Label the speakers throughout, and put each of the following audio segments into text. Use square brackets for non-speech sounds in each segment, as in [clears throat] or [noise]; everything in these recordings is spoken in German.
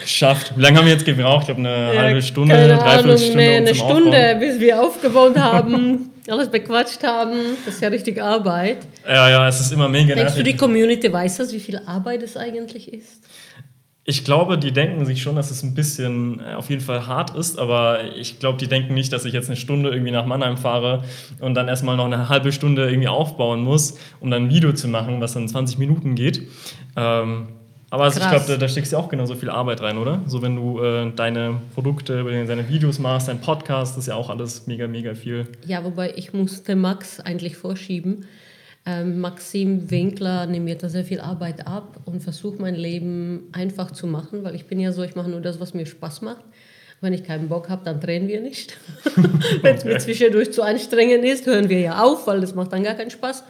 Speaker 1: Geschafft. Wie lange haben wir jetzt gebraucht? Ich habe eine ja, halbe Stunde,
Speaker 2: eine Dreiviertelstunde. Nee, eine Stunde, Aufbauen. bis wir aufgebaut haben, [laughs] alles bequatscht haben. Das ist ja richtig Arbeit.
Speaker 1: Ja, ja, es ist immer mega
Speaker 2: Denkst du, die Community weiß das, wie viel Arbeit es eigentlich ist?
Speaker 1: Ich glaube, die denken sich schon, dass es ein bisschen äh, auf jeden Fall hart ist, aber ich glaube, die denken nicht, dass ich jetzt eine Stunde irgendwie nach Mannheim fahre und dann erstmal noch eine halbe Stunde irgendwie aufbauen muss, um dann ein Video zu machen, was dann 20 Minuten geht. Ähm, aber also ich glaube, da, da steckst du auch genauso viel Arbeit rein, oder? So wenn du äh, deine Produkte, deine Videos machst, dein Podcast, das ist ja auch alles mega, mega viel.
Speaker 2: Ja, wobei ich musste Max eigentlich vorschieben. Ähm, Maxim Winkler nimmt mir da sehr viel Arbeit ab und versucht mein Leben einfach zu machen, weil ich bin ja so, ich mache nur das, was mir Spaß macht. Wenn ich keinen Bock habe, dann drehen wir nicht. [laughs] Wenn es mir zwischendurch zu anstrengend ist, hören wir ja auf, weil das macht dann gar keinen Spaß.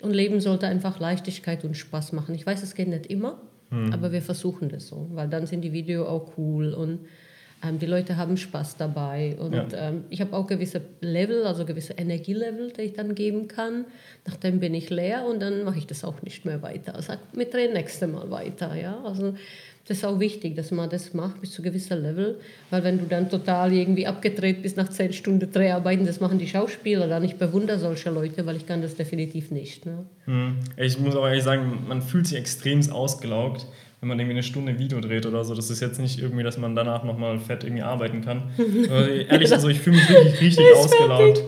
Speaker 2: Und Leben sollte einfach Leichtigkeit und Spaß machen. Ich weiß, es geht nicht immer. Mhm. Aber wir versuchen das so, weil dann sind die Videos auch cool und ähm, die Leute haben Spaß dabei. Und ja. ähm, ich habe auch gewisse Level, also gewisse Energielevel, die ich dann geben kann. Nachdem bin ich leer und dann mache ich das auch nicht mehr weiter. Also wir drehen nächste Mal weiter. Ja? Also das ist auch wichtig, dass man das macht bis zu gewisser Level, weil wenn du dann total irgendwie abgedreht bist nach zehn Stunden Dreharbeiten, das machen die Schauspieler dann. Ich bewundere solche Leute, weil ich kann das definitiv nicht. Ne?
Speaker 1: Hm. Ich muss aber ehrlich sagen, man fühlt sich extrem ausgelaugt, wenn man irgendwie eine Stunde Video dreht oder so. Das ist jetzt nicht irgendwie, dass man danach nochmal fett irgendwie arbeiten kann. [laughs] also, ehrlich, also ich fühle mich wirklich [laughs] richtig ausgelaugt.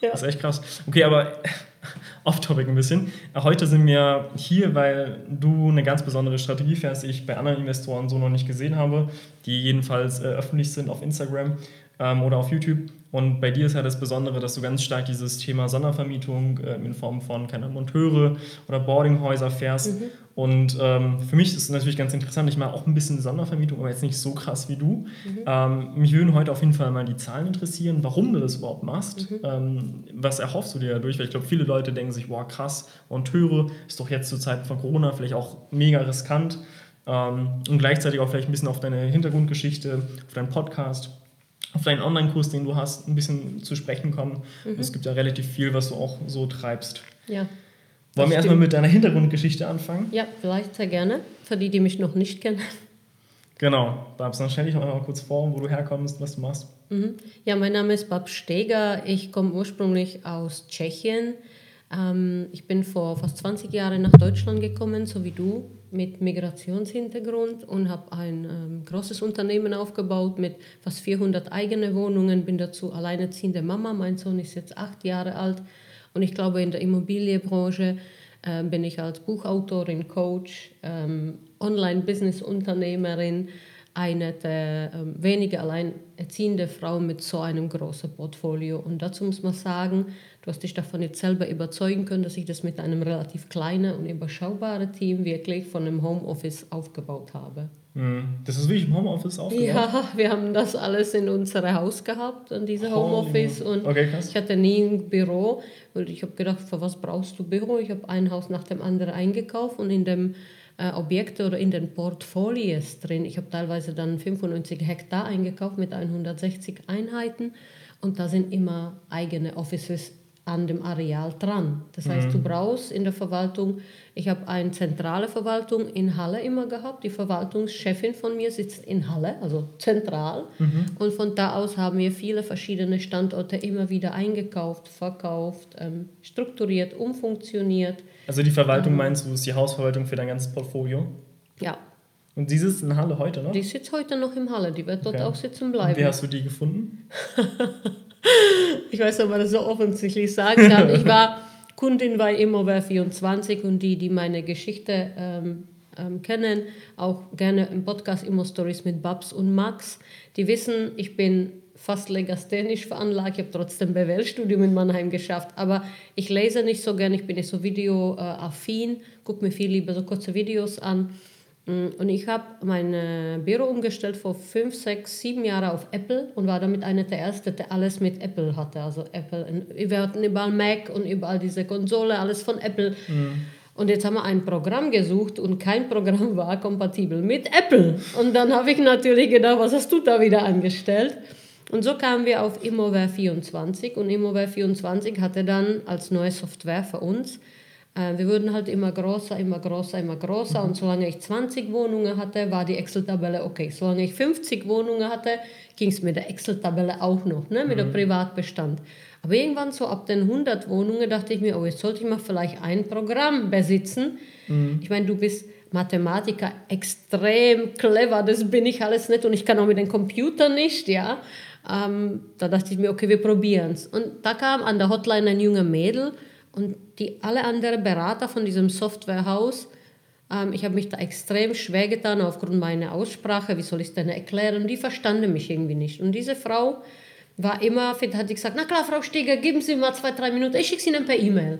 Speaker 1: Ja. Das ist echt krass. Okay, aber [laughs] off-topic ein bisschen. Heute sind wir hier, weil du eine ganz besondere Strategie fährst, die ich bei anderen Investoren so noch nicht gesehen habe, die jedenfalls äh, öffentlich sind auf Instagram ähm, oder auf YouTube. Und bei dir ist ja das Besondere, dass du ganz stark dieses Thema Sondervermietung äh, in Form von keine Monteure oder Boardinghäuser fährst. Mhm. Und ähm, für mich ist es natürlich ganz interessant. Ich mache auch ein bisschen Sondervermietung, aber jetzt nicht so krass wie du. Mhm. Ähm, mich würden heute auf jeden Fall mal die Zahlen interessieren, warum du das überhaupt machst. Mhm. Ähm, was erhoffst du dir dadurch? Weil ich glaube, viele Leute denken sich, wow, krass, Monteure ist doch jetzt zur Zeit von Corona vielleicht auch mega riskant. Ähm, und gleichzeitig auch vielleicht ein bisschen auf deine Hintergrundgeschichte, auf deinen Podcast auf deinen Online-Kurs, den du hast, ein bisschen zu sprechen kommen. Mhm. Es gibt ja relativ viel, was du auch so treibst.
Speaker 2: Ja.
Speaker 1: Wollen wir erstmal mit deiner Hintergrundgeschichte anfangen?
Speaker 2: Ja, vielleicht sehr gerne. Für die, die mich noch nicht kennen.
Speaker 1: Genau. Babs, dann stell dich auch mal kurz vor, wo du herkommst, was du machst.
Speaker 2: Mhm. Ja, mein Name ist Babs Steger. Ich komme ursprünglich aus Tschechien. Ähm, ich bin vor fast 20 Jahren nach Deutschland gekommen, so wie du mit Migrationshintergrund und habe ein ähm, großes Unternehmen aufgebaut mit fast 400 eigenen Wohnungen. Bin dazu alleinerziehende Mama. Mein Sohn ist jetzt acht Jahre alt und ich glaube, in der Immobilienbranche äh, bin ich als Buchautorin, Coach, ähm, Online-Business-Unternehmerin eine der äh, wenigen alleinerziehende Frauen mit so einem großen Portfolio. Und dazu muss man sagen, Du hast dich davon jetzt selber überzeugen können, dass ich das mit einem relativ kleinen und überschaubaren Team wirklich von einem Homeoffice aufgebaut habe.
Speaker 1: Mhm. Das ist wirklich im Homeoffice aufgebaut?
Speaker 2: Ja, wir haben das alles in unserem Haus gehabt, in diesem Homeoffice. Und
Speaker 1: okay,
Speaker 2: ich hatte nie ein Büro. Und ich habe gedacht, für was brauchst du Büro? Ich habe ein Haus nach dem anderen eingekauft und in dem äh, Objekte oder in den Portfolios drin. Ich habe teilweise dann 95 Hektar eingekauft mit 160 Einheiten und da sind immer eigene Offices an dem Areal dran. Das heißt, mhm. du brauchst in der Verwaltung, ich habe eine zentrale Verwaltung in Halle immer gehabt. Die Verwaltungschefin von mir sitzt in Halle, also zentral. Mhm. Und von da aus haben wir viele verschiedene Standorte immer wieder eingekauft, verkauft, ähm, strukturiert, umfunktioniert.
Speaker 1: Also die Verwaltung ähm, meinst du, ist die Hausverwaltung für dein ganzes Portfolio?
Speaker 2: Ja.
Speaker 1: Und sie sitzt in Halle heute noch?
Speaker 2: Die sitzt heute noch in Halle, die wird dort okay. auch sitzen bleiben. Und
Speaker 1: wie hast du die gefunden? [laughs]
Speaker 2: ich weiß nicht, ob man das so offensichtlich sagen kann. Ich war [laughs] Kundin bei Immover24 und die, die meine Geschichte ähm, ähm, kennen, auch gerne im Podcast Immo Stories mit Babs und Max, die wissen, ich bin fast legasthenisch veranlagt. Ich habe trotzdem BWL-Studium in Mannheim geschafft, aber ich lese nicht so gerne, ich bin nicht so videoaffin, gucke mir viel lieber so kurze Videos an. Mm, und ich habe mein Büro umgestellt vor fünf, sechs, sieben Jahren auf Apple und war damit einer der Ersten, der alles mit Apple hatte. Also Apple, wir hatten überall Mac und überall diese Konsole, alles von Apple. Mhm. Und jetzt haben wir ein Programm gesucht und kein Programm [laughs] war kompatibel mit Apple. Und dann habe ich natürlich gedacht, was hast du da wieder angestellt? Und so kamen wir auf Immover 24 und Immover 24 hatte dann als neue Software für uns wir wurden halt immer größer, immer größer, immer größer. Mhm. Und solange ich 20 Wohnungen hatte, war die Excel-Tabelle okay. Solange ich 50 Wohnungen hatte, ging es mit der Excel-Tabelle auch noch, ne? mit mhm. dem Privatbestand. Aber irgendwann so ab den 100 Wohnungen dachte ich mir, oh, jetzt sollte ich mal vielleicht ein Programm besitzen. Mhm. Ich meine, du bist Mathematiker extrem clever, das bin ich alles nicht und ich kann auch mit dem Computer nicht, ja. Ähm, da dachte ich mir, okay, wir probieren es. Und da kam an der Hotline ein junger Mädel und die alle anderen Berater von diesem Softwarehaus, ähm, ich habe mich da extrem schwer getan aufgrund meiner Aussprache, wie soll ich es denn erklären, die verstanden mich irgendwie nicht. Und diese Frau war immer, hat sie gesagt, na klar, Frau Steger, geben Sie mir mal zwei, drei Minuten, ich schicke es Ihnen per E-Mail.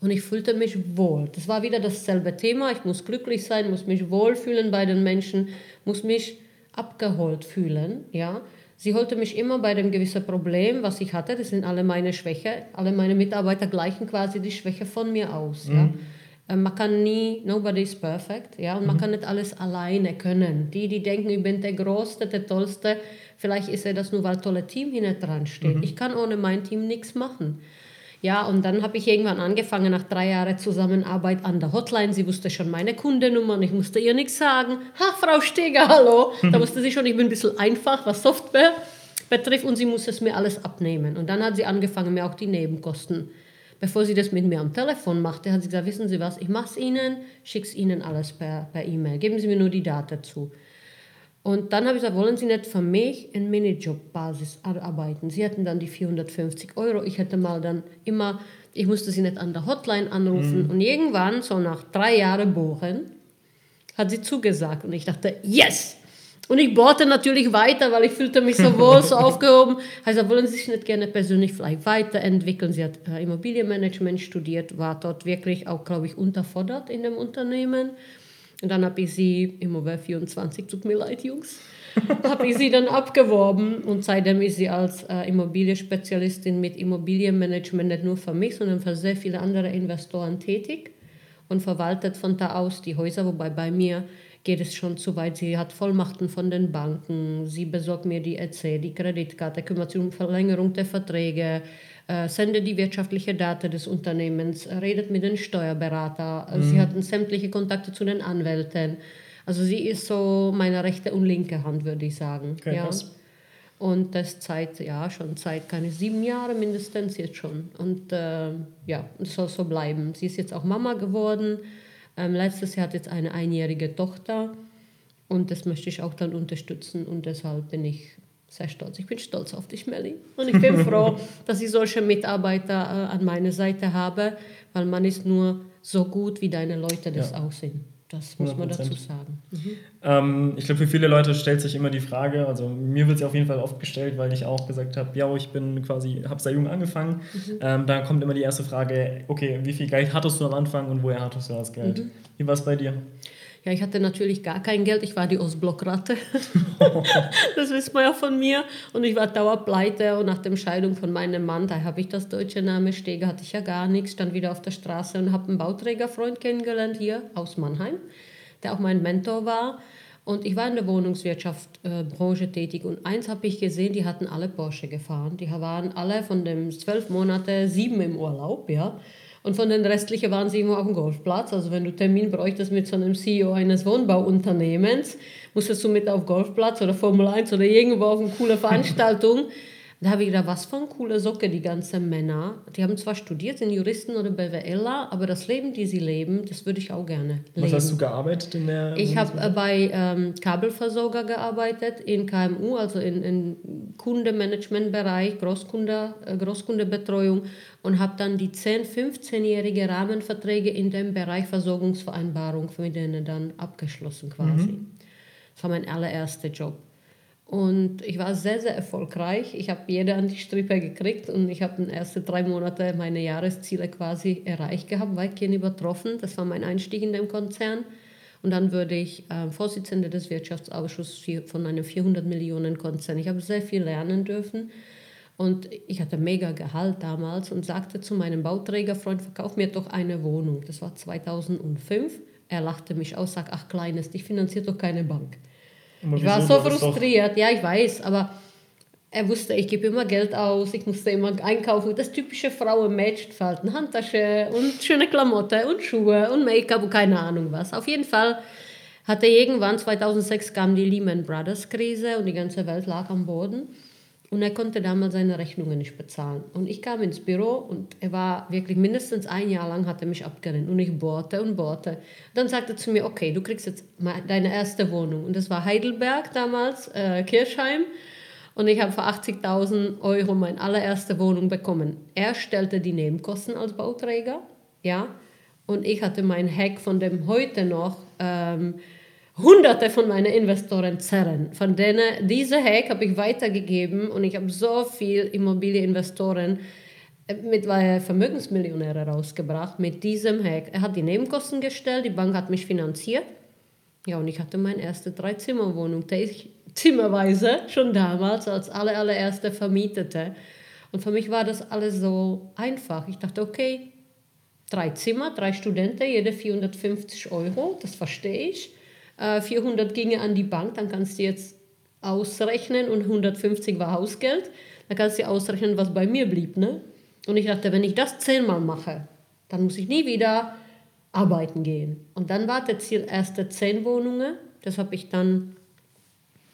Speaker 2: Und ich fühlte mich wohl. Das war wieder dasselbe Thema. Ich muss glücklich sein, muss mich wohlfühlen bei den Menschen, muss mich abgeholt fühlen. Ja? Sie holte mich immer bei dem gewissen Problem, was ich hatte. Das sind alle meine Schwäche. Alle meine Mitarbeiter gleichen quasi die Schwäche von mir aus. Mhm. Ja? Ähm, man kann nie, nobody is perfect. Ja? Und mhm. man kann nicht alles alleine können. Die, die denken, ich bin der Größte, der Tollste, vielleicht ist er das nur, weil tolle Team hinter dran steht. Mhm. Ich kann ohne mein Team nichts machen. Ja, und dann habe ich irgendwann angefangen, nach drei Jahren Zusammenarbeit an der Hotline. Sie wusste schon meine Kundennummer und ich musste ihr nichts sagen. Ha, Frau Steger, hallo. [laughs] Da wusste sie schon, ich bin ein bisschen einfach, was Software betrifft und sie musste es mir alles abnehmen. Und dann hat sie angefangen, mir auch die Nebenkosten. Bevor sie das mit mir am Telefon machte, hat sie gesagt, wissen Sie was, ich mache es Ihnen, schicke es Ihnen alles per E-Mail. Geben Sie mir nur die Daten zu. Und dann habe ich gesagt, wollen Sie nicht für mich in Minijob-Basis arbeiten? Sie hätten dann die 450 Euro. Ich hätte mal dann immer, ich musste Sie nicht an der Hotline anrufen. Mhm. Und irgendwann, so nach drei Jahren Bohren, hat sie zugesagt. Und ich dachte, yes! Und ich bohrte natürlich weiter, weil ich fühlte mich so wohl, so [laughs] aufgehoben. Also wollen Sie sich nicht gerne persönlich vielleicht weiterentwickeln? Sie hat äh, Immobilienmanagement studiert, war dort wirklich auch, glaube ich, unterfordert in dem Unternehmen. Und dann habe ich sie, immer bei 24, tut mir leid, Jungs, [laughs] habe ich sie dann abgeworben und seitdem ist sie als äh, Immobilienspezialistin mit Immobilienmanagement nicht nur für mich, sondern für sehr viele andere Investoren tätig und verwaltet von da aus die Häuser, wobei bei mir geht es schon zu weit. Sie hat Vollmachten von den Banken, sie besorgt mir die EC, die Kreditkarte, kümmert sich um Verlängerung der Verträge, äh, sendet die wirtschaftliche Daten des Unternehmens, redet mit den Steuerberatern, mhm. sie hat sämtliche Kontakte zu den Anwälten. Also sie ist so meine rechte und linke Hand, würde ich sagen. Okay, ja. Und das seit, ja, schon seit keine sieben Jahre mindestens jetzt schon. Und äh, ja, es soll so bleiben. Sie ist jetzt auch Mama geworden. Ähm, letztes Jahr hat jetzt eine einjährige Tochter. Und das möchte ich auch dann unterstützen. Und deshalb bin ich sehr stolz. Ich bin stolz auf dich, Melli. Und ich bin [laughs] froh, dass ich solche Mitarbeiter äh, an meiner Seite habe, weil man ist nur so gut, wie deine Leute das ja. auch sind. Das muss 100%. man dazu sagen. Mhm.
Speaker 1: Ähm, ich glaube, für viele Leute stellt sich immer die Frage, also mir wird sie auf jeden Fall oft gestellt, weil ich auch gesagt habe, ja, ich bin quasi, habe sehr jung angefangen. Mhm. Ähm, da kommt immer die erste Frage, okay, wie viel Geld hattest du am Anfang und woher hattest du das Geld? Mhm. Wie war es bei dir?
Speaker 2: Ja, ich hatte natürlich gar kein Geld. Ich war die Ostblockratte. [laughs] das wisst man ja von mir. Und ich war dauerpleite. Und nach der Scheidung von meinem Mann, da habe ich das deutsche Name Stege, hatte ich ja gar nichts. Stand wieder auf der Straße und habe einen Bauträgerfreund kennengelernt hier aus Mannheim, der auch mein Mentor war. Und ich war in der Wohnungswirtschaftsbranche äh, tätig. Und eins habe ich gesehen, die hatten alle Porsche gefahren. Die waren alle von den zwölf Monaten sieben im Urlaub, ja. Und von den restlichen waren sie immer auf dem Golfplatz. Also wenn du Termin bräuchtest mit so einem CEO eines Wohnbauunternehmens, musstest du mit auf Golfplatz oder Formel 1 oder irgendwo auf eine coole Veranstaltung. [laughs] Da habe ich gedacht, was für eine coole Socke, die ganzen Männer. Die haben zwar studiert, sind Juristen oder BWLer, aber das Leben, das sie leben, das würde ich auch gerne leben.
Speaker 1: Was hast du gearbeitet in der
Speaker 2: Ich habe äh, bei ähm, Kabelversorger gearbeitet, in KMU, also in, in Kundemanagementbereich, Großkunde, äh, Großkundebetreuung und habe dann die 10-, 15-jährige Rahmenverträge in dem Bereich Versorgungsvereinbarung mit denen dann abgeschlossen quasi. Mhm. Das war mein allererster Job. Und ich war sehr, sehr erfolgreich. Ich habe jede an die Strippe gekriegt und ich habe in den ersten drei Monaten meine Jahresziele quasi erreicht gehabt, weitgehend übertroffen. Das war mein Einstieg in dem Konzern. Und dann wurde ich äh, Vorsitzende des Wirtschaftsausschusses von einem 400 Millionen Konzern. Ich habe sehr viel lernen dürfen. Und ich hatte mega Gehalt damals und sagte zu meinem Bauträgerfreund, verkauf mir doch eine Wohnung. Das war 2005. Er lachte mich aus, sagt, ach Kleines, dich finanziert doch keine Bank. Ich war so frustriert, ja, ich weiß, aber er wusste, ich gebe immer Geld aus, ich musste immer einkaufen. Das typische Frauen-Mädchenverhalten, Handtasche und schöne Klamotte und Schuhe und Make-up und keine Ahnung was. Auf jeden Fall hatte irgendwann 2006 kam die Lehman Brothers Krise und die ganze Welt lag am Boden. Und er konnte damals seine Rechnungen nicht bezahlen. Und ich kam ins Büro und er war wirklich mindestens ein Jahr lang hat er mich abgelehnt. Und ich bohrte und bohrte. Dann sagte er zu mir, okay, du kriegst jetzt deine erste Wohnung. Und das war Heidelberg damals, äh, Kirchheim. Und ich habe für 80.000 Euro meine allererste Wohnung bekommen. Er stellte die Nebenkosten als Bauträger, ja. Und ich hatte mein Hack von dem heute noch... Ähm, hunderte von meinen Investoren zerren. Von denen, diese Hack habe ich weitergegeben und ich habe so viele Immobilieninvestoren äh, mittlerweile Vermögensmillionäre rausgebracht mit diesem Hack. Er hat die Nebenkosten gestellt, die Bank hat mich finanziert. Ja, und ich hatte meine erste Dreizimmerwohnung, die ich zimmerweise schon damals als aller, allererste vermietete. Und für mich war das alles so einfach. Ich dachte, okay, drei Zimmer, drei Studenten, jede 450 Euro, das verstehe ich. 400 äh, ginge an die Bank, dann kannst du jetzt ausrechnen und 150 war Hausgeld. Dann kannst du ausrechnen, was bei mir blieb. Ne? Und ich dachte, wenn ich das zehnmal mache, dann muss ich nie wieder arbeiten gehen. Und dann war das Ziel erste zehn Wohnungen. Das habe ich dann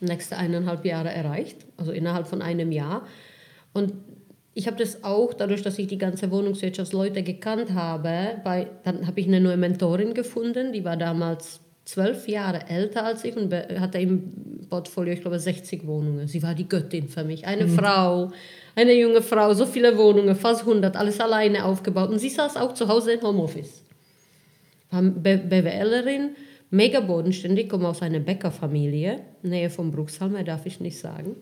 Speaker 2: nächste eineinhalb Jahre erreicht, also innerhalb von einem Jahr. Und ich habe das auch, dadurch, dass ich die ganze Wohnungswirtschaftsleute gekannt habe, bei, dann habe ich eine neue Mentorin gefunden, die war damals zwölf Jahre älter als ich und hatte im Portfolio, ich glaube, 60 Wohnungen. Sie war die Göttin für mich. Eine mhm. Frau, eine junge Frau, so viele Wohnungen, fast 100, alles alleine aufgebaut. Und sie saß auch zu Hause im Homeoffice. War BWLerin, mega bodenständig, komme aus einer Bäckerfamilie, Nähe von mehr darf ich nicht sagen.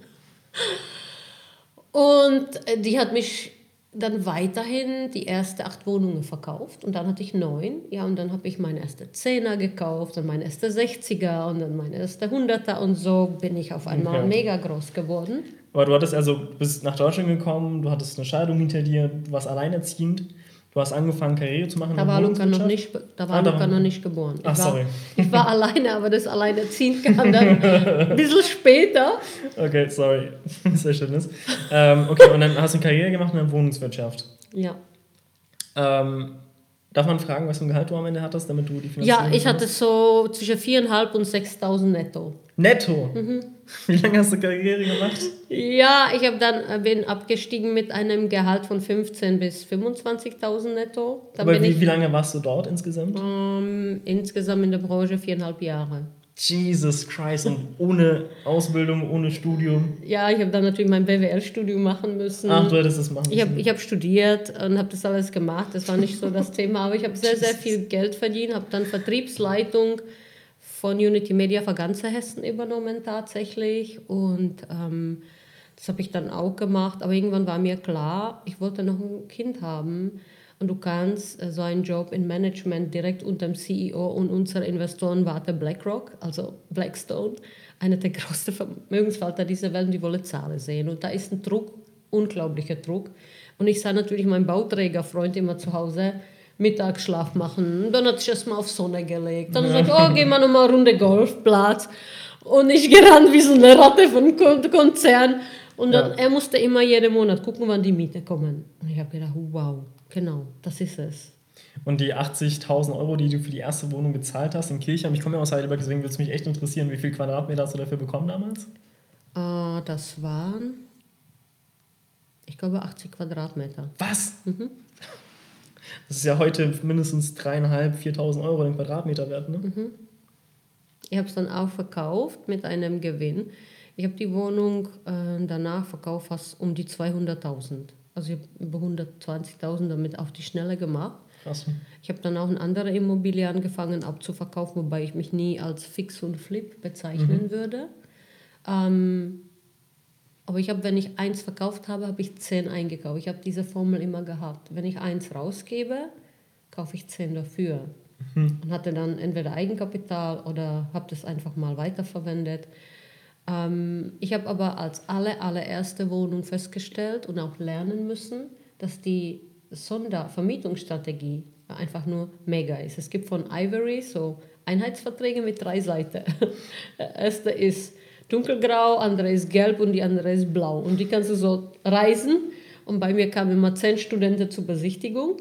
Speaker 2: Und die hat mich dann weiterhin die ersten acht Wohnungen verkauft und dann hatte ich neun. Ja, und dann habe ich meine erste Zehner gekauft und meine erste Sechziger und dann meine erste Hunderter und so bin ich auf einmal okay. mega groß geworden.
Speaker 1: Aber du hattest also, bist nach Deutschland gekommen, du hattest eine Scheidung hinter dir, du warst alleinerziehend. Du hast angefangen, Karriere zu machen.
Speaker 2: Da war Luca noch nicht, da war ah, Luca noch nicht geboren.
Speaker 1: Ach,
Speaker 2: ich war,
Speaker 1: sorry. [laughs]
Speaker 2: Ich war alleine, aber das Alleinerziehend kam dann [laughs] ein bisschen später.
Speaker 1: Okay, sorry. [laughs] Ist. Ähm, okay, und dann hast du eine Karriere gemacht in der Wohnungswirtschaft.
Speaker 2: Ja.
Speaker 1: Ähm, darf man fragen, was für ein Gehalt du am Ende hattest, damit du die Finanzierung
Speaker 2: Ja, ich hatte so zwischen 4.500 und 6.000 netto.
Speaker 1: Netto? Mhm. [laughs] Wie lange hast du Karriere gemacht?
Speaker 2: Ja, ich habe dann äh, bin abgestiegen mit einem Gehalt von 15.000 bis 25.000 netto.
Speaker 1: Dann Aber wie, ich, wie lange warst du dort insgesamt?
Speaker 2: Ähm, insgesamt in der Branche viereinhalb Jahre.
Speaker 1: Jesus Christ, und ohne Ausbildung, ohne Studium.
Speaker 2: Ja, ich habe dann natürlich mein BWL-Studium machen müssen.
Speaker 1: Ach, du hättest das machen müssen.
Speaker 2: Ich habe studiert und habe das alles gemacht. Das war nicht so das Thema, aber ich habe sehr, [laughs] sehr viel Geld verdient, habe dann Vertriebsleitung von Unity Media für ganze Hessen übernommen tatsächlich und ähm, das habe ich dann auch gemacht. Aber irgendwann war mir klar, ich wollte noch ein Kind haben und du kannst äh, so einen Job in Management direkt unter dem CEO und unsere Investoren warte BlackRock, also Blackstone, einer der [laughs] größten Vermögensverwalter dieser Welt, die wollen Zahlen sehen. Und da ist ein Druck, unglaublicher Druck. Und ich sah natürlich meinen Bauträgerfreund immer zu Hause, Mittagsschlaf machen. Dann hat sich erstmal auf Sonne gelegt. Dann sagt oh, gehen wir nochmal eine Runde Golfplatz. Und ich gerannt wie so eine Ratte von Konzern. Und dann, ja. er musste immer jeden Monat gucken, wann die Miete kommen. Und ich habe gedacht, wow, genau, das ist es.
Speaker 1: Und die 80.000 Euro, die du für die erste Wohnung gezahlt hast in Kirchheim, ich komme ja aus Heidelberg, deswegen würde es mich echt interessieren, wie viel Quadratmeter hast du dafür bekommen damals?
Speaker 2: Uh, das waren, ich glaube, 80 Quadratmeter.
Speaker 1: Was? Mhm. Das ist ja heute mindestens dreieinhalb, 4.000 Euro den Quadratmeter wert, ne? Mhm.
Speaker 2: Ich habe es dann auch verkauft mit einem Gewinn. Ich habe die Wohnung äh, danach verkauft fast um die 200.000. Also ich habe über 120.000 damit auf die Schnelle gemacht. Krass. Ich habe dann auch eine andere Immobilie angefangen abzuverkaufen, wobei ich mich nie als Fix und Flip bezeichnen mhm. würde. Ähm, aber ich habe, wenn ich eins verkauft habe, habe ich zehn eingekauft. Ich habe diese Formel immer gehabt. Wenn ich eins rausgebe, kaufe ich zehn dafür. Mhm. Und hatte dann entweder Eigenkapital oder habe das einfach mal weiterverwendet. Ähm, ich habe aber als alle, allererste Wohnung festgestellt und auch lernen müssen, dass die Sondervermietungsstrategie einfach nur mega ist. Es gibt von Ivory so Einheitsverträge mit drei Seiten. [laughs] Erste ist, dunkelgrau, andere ist gelb und die andere ist blau. Und die kannst du so reisen. Und bei mir kamen immer zehn Studenten zur Besichtigung.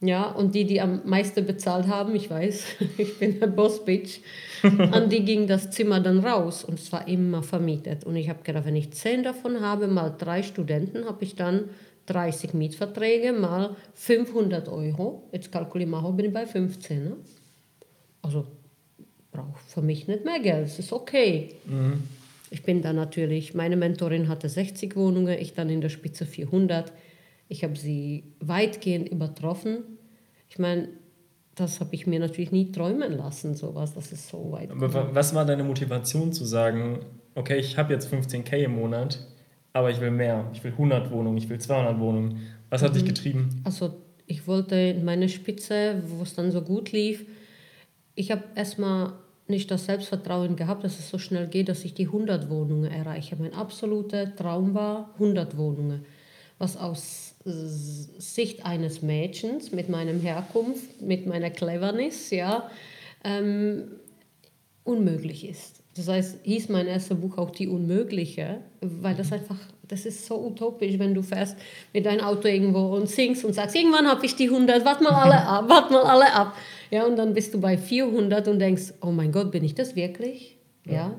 Speaker 2: Ja, und die, die am meisten bezahlt haben, ich weiß, [laughs] ich bin der Boss-Bitch, [laughs] an die ging das Zimmer dann raus und es war immer vermietet. Und ich habe gedacht, wenn ich zehn davon habe, mal drei Studenten, habe ich dann 30 Mietverträge mal 500 Euro. Jetzt kalkuliere mal, bin ich bei 15. Ne? Also brauche für mich nicht mehr Geld, es ist okay. Mhm. Ich bin dann natürlich, meine Mentorin hatte 60 Wohnungen, ich dann in der Spitze 400. Ich habe sie weitgehend übertroffen. Ich meine, das habe ich mir natürlich nie träumen lassen, sowas, das ist so weit.
Speaker 1: Aber was war deine Motivation zu sagen, okay, ich habe jetzt 15k im Monat, aber ich will mehr, ich will 100 Wohnungen, ich will 200 Wohnungen. Was hat mhm. dich getrieben?
Speaker 2: Also ich wollte in meine Spitze, wo es dann so gut lief, ich habe erstmal nicht das Selbstvertrauen gehabt, dass es so schnell geht, dass ich die 100 Wohnungen erreiche. Mein absoluter Traum war 100 Wohnungen, was aus Sicht eines Mädchens mit meinem Herkunft, mit meiner Cleverness, ja, ähm, unmöglich ist. Das heißt, hieß mein erstes Buch auch Die Unmögliche, weil das einfach, das ist so utopisch, wenn du fährst mit deinem Auto irgendwo und singst und sagst, irgendwann habe ich die 100, warte mal alle ab, warte mal alle ab. Ja, und dann bist du bei 400 und denkst, oh mein Gott, bin ich das wirklich? Ja. ja.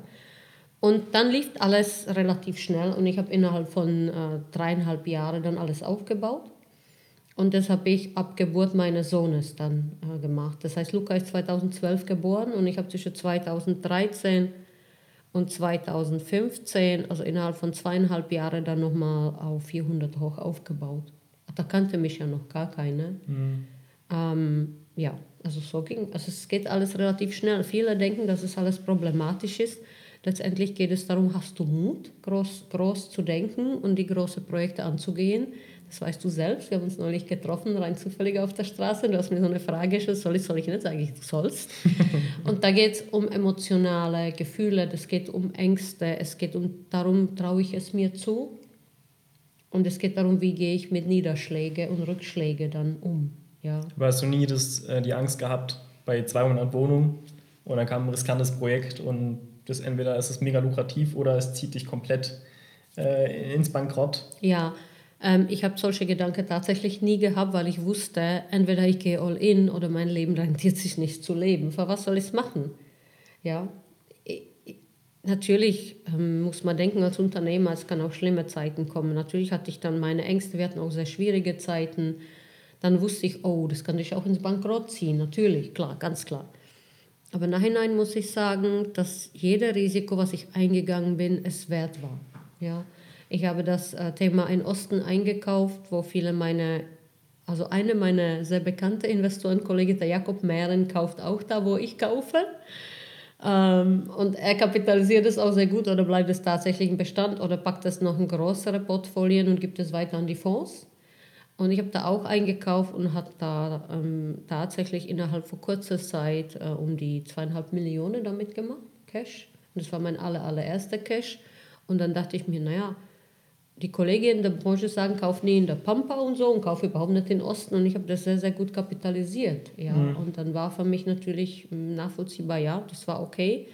Speaker 2: Und dann lief alles relativ schnell und ich habe innerhalb von äh, dreieinhalb Jahren dann alles aufgebaut. Und das habe ich ab Geburt meines Sohnes dann äh, gemacht. Das heißt, Luca ist 2012 geboren und ich habe zwischen 2013 und 2015, also innerhalb von zweieinhalb Jahren, dann nochmal auf 400 hoch aufgebaut. Da kannte mich ja noch gar keine. Mhm. Ähm, ja, also so ging Also es geht alles relativ schnell. Viele denken, dass es alles problematisch ist. Letztendlich geht es darum, hast du Mut, groß, groß zu denken und die großen Projekte anzugehen. Das weißt du selbst. Wir haben uns neulich getroffen, rein zufällig auf der Straße. Du hast mir so eine Frage gestellt, soll ich, soll ich nicht? Sage ich, du sollst. [laughs] und da geht es um emotionale Gefühle, es geht um Ängste, es geht um darum, traue ich es mir zu? Und es geht darum, wie gehe ich mit Niederschlägen und Rückschlägen dann um. Ja.
Speaker 1: Aber hast du nie das, äh, die Angst gehabt bei 200 Wohnungen und dann kam ein riskantes Projekt und das entweder ist es mega lukrativ oder es zieht dich komplett äh, ins Bankrott?
Speaker 2: Ja, ähm, ich habe solche Gedanken tatsächlich nie gehabt, weil ich wusste, entweder ich gehe all in oder mein Leben rentiert sich nicht zu leben. Für was soll ich es machen? Ja, Natürlich ähm, muss man denken als Unternehmer, es kann auch schlimme Zeiten kommen. Natürlich hatte ich dann meine Ängste, wir hatten auch sehr schwierige Zeiten. Dann wusste ich, oh, das kann dich auch ins Bankrott ziehen. Natürlich, klar, ganz klar. Aber nachhinein muss ich sagen, dass jeder Risiko, was ich eingegangen bin, es wert war. Ja? Ich habe das äh, Thema in Osten eingekauft, wo viele meine, also eine meiner sehr bekannte Investorenkollegen, der Jakob Mehren, kauft auch da, wo ich kaufe. Ähm, und er kapitalisiert es auch sehr gut oder bleibt es tatsächlich im Bestand oder packt es noch in größere Portfolien und gibt es weiter an die Fonds. Und ich habe da auch eingekauft und habe da ähm, tatsächlich innerhalb von kurzer Zeit äh, um die zweieinhalb Millionen damit gemacht, Cash. Und das war mein aller, allererster Cash. Und dann dachte ich mir, naja, die Kollegen in der Branche sagen, kauf nie in der Pampa und so und kauf überhaupt nicht in den Osten. Und ich habe das sehr, sehr gut kapitalisiert. Ja. Mhm. Und dann war für mich natürlich nachvollziehbar, ja, das war okay.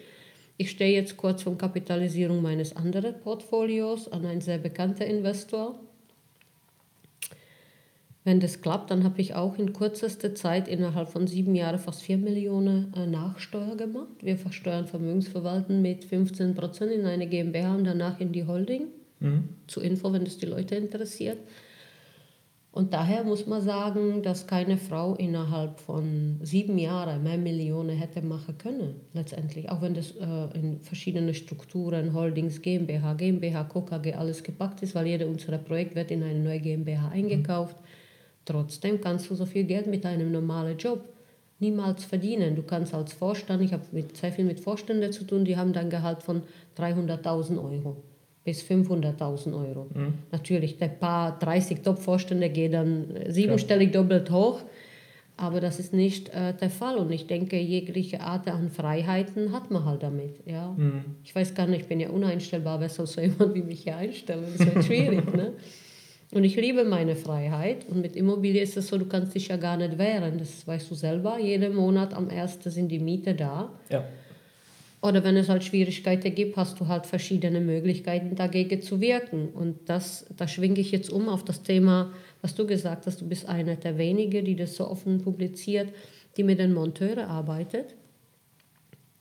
Speaker 2: Ich stehe jetzt kurz vor Kapitalisierung meines anderen Portfolios an einen sehr bekannten Investor. Wenn das klappt, dann habe ich auch in kürzester Zeit innerhalb von sieben Jahren fast vier Millionen äh, Nachsteuer gemacht. Wir versteuern Vermögensverwalten mit 15 Prozent in eine GmbH und danach in die Holding. Mhm. Zur Info, wenn das die Leute interessiert. Und daher muss man sagen, dass keine Frau innerhalb von sieben Jahren mehr Millionen hätte machen können, letztendlich. Auch wenn das äh, in verschiedene Strukturen, Holdings, GmbH, GmbH, KKG alles gepackt ist, weil jeder unserer Projekte wird in eine neue GmbH eingekauft. Mhm. Trotzdem kannst du so viel Geld mit einem normalen Job niemals verdienen. Du kannst als Vorstand, ich habe sehr viel mit Vorständen zu tun, die haben dann Gehalt von 300.000 Euro bis 500.000 Euro. Mhm. Natürlich, der paar 30 Top-Vorstände gehen dann siebenstellig ja. doppelt hoch, aber das ist nicht äh, der Fall. Und ich denke, jegliche Art an Freiheiten hat man halt damit. Ja? Mhm. Ich weiß gar nicht, ich bin ja uneinstellbar, wer soll so jemand wie mich hier einstellen? Das wird schwierig. ne? [laughs] Und ich liebe meine Freiheit. Und mit Immobilie ist es so, du kannst dich ja gar nicht wehren. Das weißt du selber. Jeden Monat am 1. sind die Miete da. Ja. Oder wenn es halt Schwierigkeiten gibt, hast du halt verschiedene Möglichkeiten dagegen zu wirken. Und das, da schwinge ich jetzt um auf das Thema, was du gesagt hast. Du bist einer der wenigen, die das so offen publiziert, die mit den Monteuren arbeitet.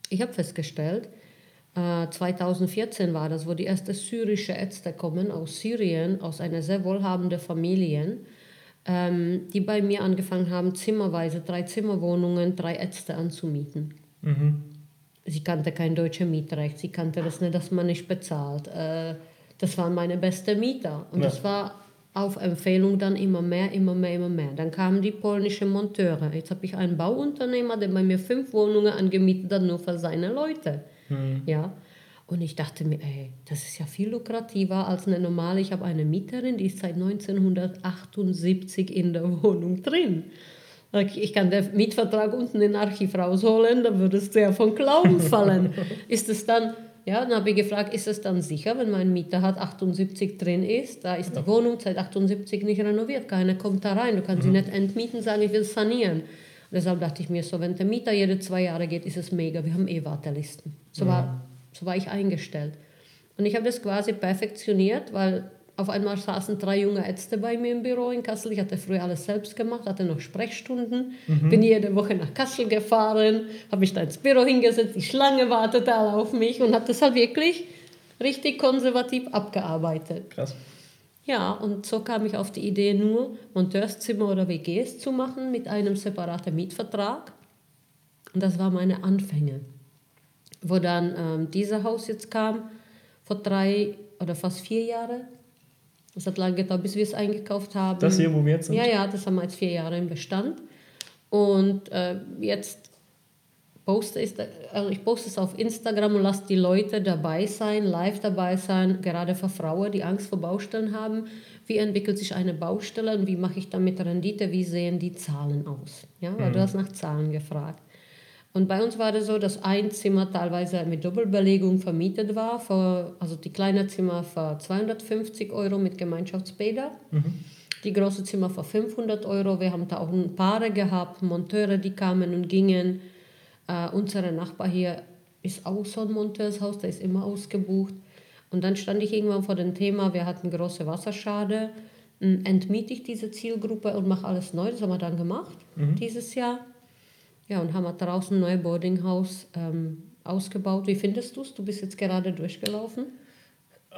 Speaker 2: Ich habe festgestellt, 2014 äh, war das, wo die ersten syrische Ärzte kommen aus Syrien, aus einer sehr wohlhabenden Familie, ähm, die bei mir angefangen haben, zimmerweise drei Zimmerwohnungen, drei Ärzte anzumieten. Mhm. Sie kannte kein deutsches Mietrecht, sie kannte das nicht, dass man nicht bezahlt. Äh, das waren meine besten Mieter. Und ja. das war auf Empfehlung dann immer mehr, immer mehr, immer mehr. Dann kamen die polnischen Monteure. Jetzt habe ich einen Bauunternehmer, der bei mir fünf Wohnungen angemietet hat, nur für seine Leute. Mhm. Ja. Und ich dachte mir, ey, das ist ja viel lukrativer als eine normale. Ich habe eine Mieterin, die ist seit 1978 in der [laughs] Wohnung drin. Ich kann den Mietvertrag unten in Archiv rausholen, da würdest du ja von Glauben [laughs] fallen. ist es dann, ja, dann habe ich gefragt, ist es dann sicher, wenn mein Mieter hat 78 drin ist, da ist die Wohnung seit 78 nicht renoviert, keiner kommt da rein, du kannst mhm. sie nicht entmieten, sagen, ich will sanieren. Deshalb dachte ich mir so, wenn der Mieter jede zwei Jahre geht, ist es mega. Wir haben eh Wartelisten. So, war, so war ich eingestellt. Und ich habe das quasi perfektioniert, weil auf einmal saßen drei junge Ärzte bei mir im Büro in Kassel. Ich hatte früher alles selbst gemacht, hatte noch Sprechstunden, mhm. bin jede Woche nach Kassel gefahren, habe mich da ins Büro hingesetzt, die Schlange wartete alle auf mich und habe das halt wirklich richtig konservativ abgearbeitet. Krass. Ja, und so kam ich auf die Idee, nur Monteurszimmer oder WGs zu machen mit einem separaten Mietvertrag. Und das war meine Anfänge. Wo dann ähm, dieser Haus jetzt kam, vor drei oder fast vier Jahren. Es hat lange gedauert, bis wir es eingekauft haben.
Speaker 1: Das hier, wo wir jetzt sind?
Speaker 2: Ja, ja, das haben wir jetzt vier Jahre im Bestand. Und äh, jetzt poste ist, also ich poste es auf Instagram und lasse die Leute dabei sein, live dabei sein, gerade für Frauen, die Angst vor Baustellen haben. Wie entwickelt sich eine Baustelle und wie mache ich damit Rendite? Wie sehen die Zahlen aus? Ja, weil mhm. du hast nach Zahlen gefragt. Und bei uns war das so, dass ein Zimmer teilweise mit Doppelbelegung vermietet war, für, also die kleine Zimmer für 250 Euro mit Gemeinschaftsbäder. Mhm. Die große Zimmer für 500 Euro. Wir haben da auch ein Paare gehabt, Monteure, die kamen und gingen. Äh, unser Nachbar hier ist auch so ein Monteurshaus, der ist immer ausgebucht. Und dann stand ich irgendwann vor dem Thema, wir hatten große Wasserschade. Hm, entmiete ich diese Zielgruppe und mache alles neu. Das haben wir dann gemacht mhm. dieses Jahr. Ja, und haben draußen ein neues Boardinghaus ähm, ausgebaut. Wie findest du es? Du bist jetzt gerade durchgelaufen.